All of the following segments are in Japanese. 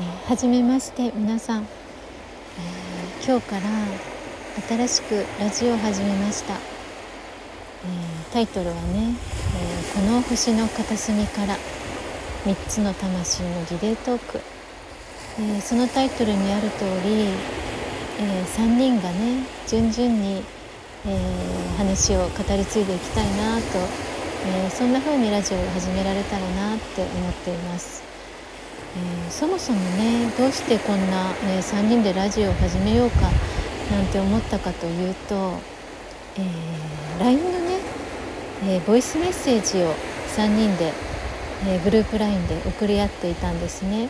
えー、はじめまして皆さん、えー、今日から新しくラジオを始めました、えー、タイトルはね、えこの星の片隅から3つの魂のリレートーク、えそのタイトルにある通り、え3人がね順々に、え話を語り継いでいきたいなと、えそんな風にラジオを始められたらなって思っています。えー、そもそもねどうしてこんな、ね、3人でラジオを始めようかなんて思ったかというと、えー、LINE のね、えー、ボイスメッセージを3人で、え、グループ LINE で送り合っていたんですね。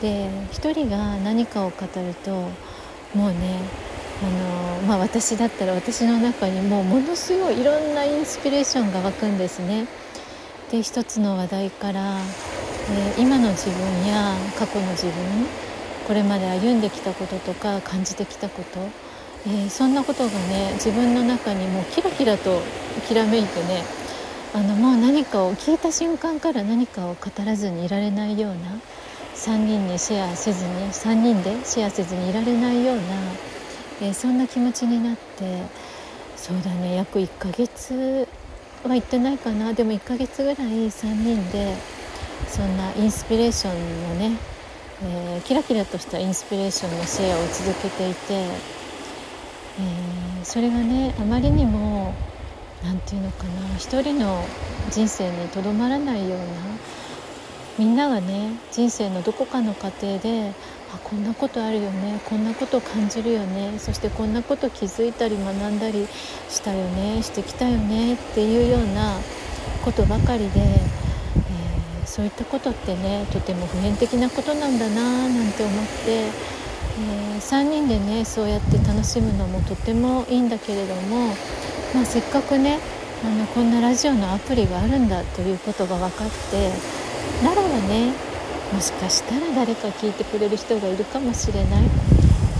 で1人が何かを語るともうねあのまあ、私だったら私の中にもうものすごいいろんなインスピレーションが湧くんですね。で一つの話題からえ、今の自分や過去の自分これまで歩んできたこととか感じてきたこと、えー、そんなことがね自分の中にもうキラキラときらめいてねあのもう何かを聞いた瞬間から何かを語らずにいられないような3人にシェアせずに3人でシェアせずにいられないような、えー、そんな気持ちになってそうだね約1ヶ月は行ってないかな。でも1ヶ月ぐらい3人でそんなインスピレーションのね、えー、キラキラとしたインスピレーションのシェアを続けていて、えー、それがねあまりにも何て言うのかな一人の人生にとどまらないようなみんながね人生のどこかの過程であこんなことあるよねこんなこと感じるよねそしてこんなこと気づいたり学んだりしたよねしてきたよねっていうようなことばかりでそういったことってねとても普遍的なことなんだななんて思って、えー、3人でねそうやって楽しむのもとてもいいんだけれども、まあ、せっかくねあのこんなラジオのアプリがあるんだということが分かってならばねもしかしたら誰か聞いてくれる人がいるかもしれない。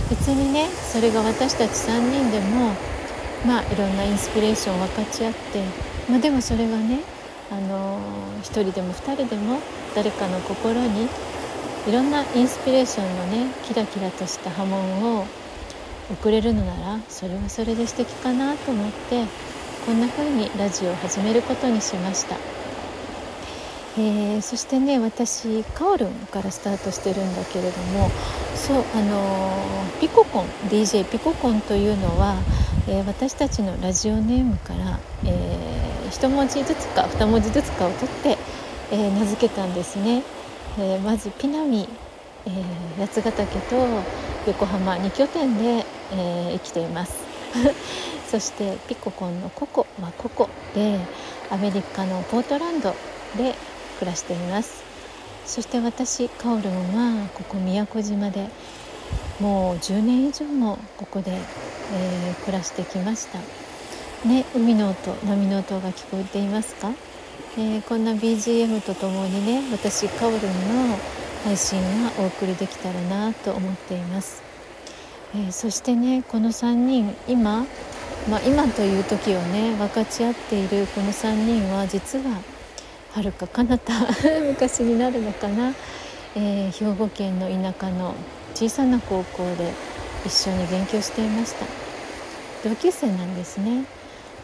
別にねそれが私たち3人でもまあいろんなインスピレーションを分かち合って、まあ、でもそれがねあの1人でも2人でも誰かの心にいろんなインスピレーションのねキラキラとした波紋を送れるのならそれはそれで素敵かなと思ってこんな風にラジオを始めることにしました、えー、そしてね私カオルンからスタートしてるんだけれどもそうあのピココン DJ ピココンというのは、えー、私たちのラジオネームから、えー1文字ずつか2文字ずつかを取って、えー、名付けたんですね、えー、まずピナミ、えー、八ヶ岳と横浜2拠点で、え生きています。そしてピココンのココはココでアメリカのポートランドで暮らしています。そして私カオルンはここ宮古島でもう10年以上もここで、えー、暮らしてきました。ね、海の音波の音が聞こえていますか、えー、こんな BGM とともにね私カオルンの配信はお送りできたらなと思っています、えー、そしてねこの3人今、まあ、今という時をね分かち合っているこの3人は実ははるか彼方 昔になるのかな、えー、兵庫県の田舎の小さな高校で一緒に勉強していました。同級生なんですね。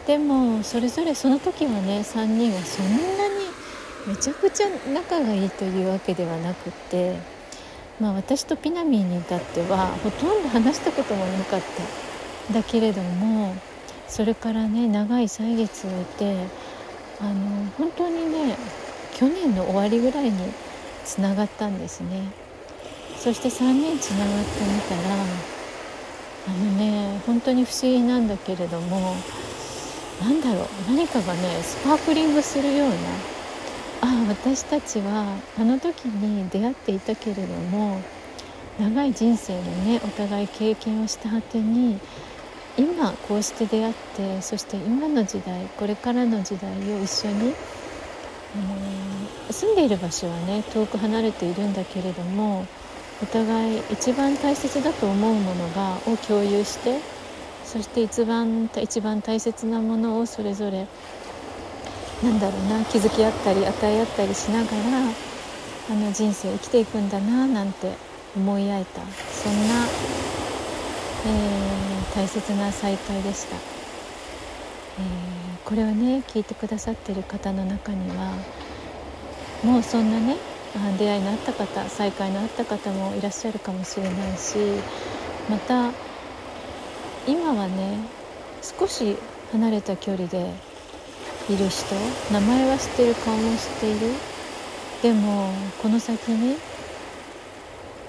でもそれぞれその時はね3人はそんなにめちゃくちゃ仲がいいというわけではなくてまあ私とピナミーに至ってはほとんど話したこともなかった。だけれどもそれからね長い歳月を経てあの本当にね去年の終わりぐらいにつながったんですね。そして3人つながってみたらあのね本当に不思議なんだけれどもなんだろう何かがねスパークリングするような。ああ私たちはあの時に出会っていたけれども長い人生のねお互い経験をした果てに今こうして出会ってそして今の時代これからの時代を一緒に、あの住んでいる場所はね遠く離れているんだけれどもお互い一番大切だと思うものがを共有してそして一番一番大切なものをそれぞれなんだろうな気づき合ったり与え合ったりしながらあの人生生きていくんだななんて思い合えたそんな、えー、大切な再会でした、えー、これをね聞いてくださってる方の中にはもうそんなね出会いのあった方再会のあった方もいらっしゃるかもしれないしまた今はね少し離れた距離でいる人名前は知ってる顔も知っているでもこの先に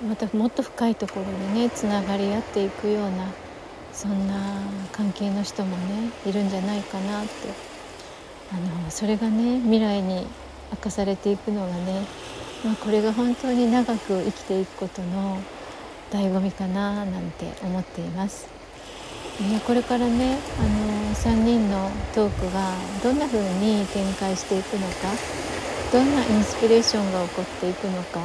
またもっと深いところでねつながり合っていくようなそんな関係の人もねいるんじゃないかなってあのそれがね未来に明かされていくのがね、まあ、これが本当に長く生きていくことの醍醐味かななんて思っています。ね、これからねあの3人のトークがどんな風に展開していくのかどんなインスピレーションが起こっていくのか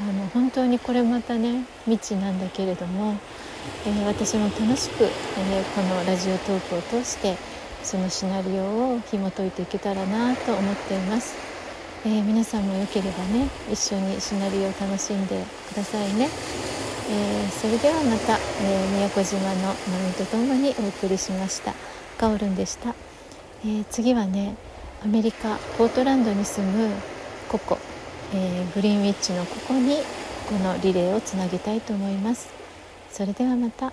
あの本当にこれまたね未知なんだけれども、えー、私も楽しく、えー、このラジオトークを通してそのシナリオを紐解いていけたらなと思っています、えー、皆さんもよければね一緒にシナリオを楽しんでくださいね。えー、それではまた、えー、宮古島の波とともにお送りしました。カオルンでした、えー、次はねアメリカポートランドに住むココ、えグリーンウィッチのここにこのリレーをつなげたいと思います。それではまた。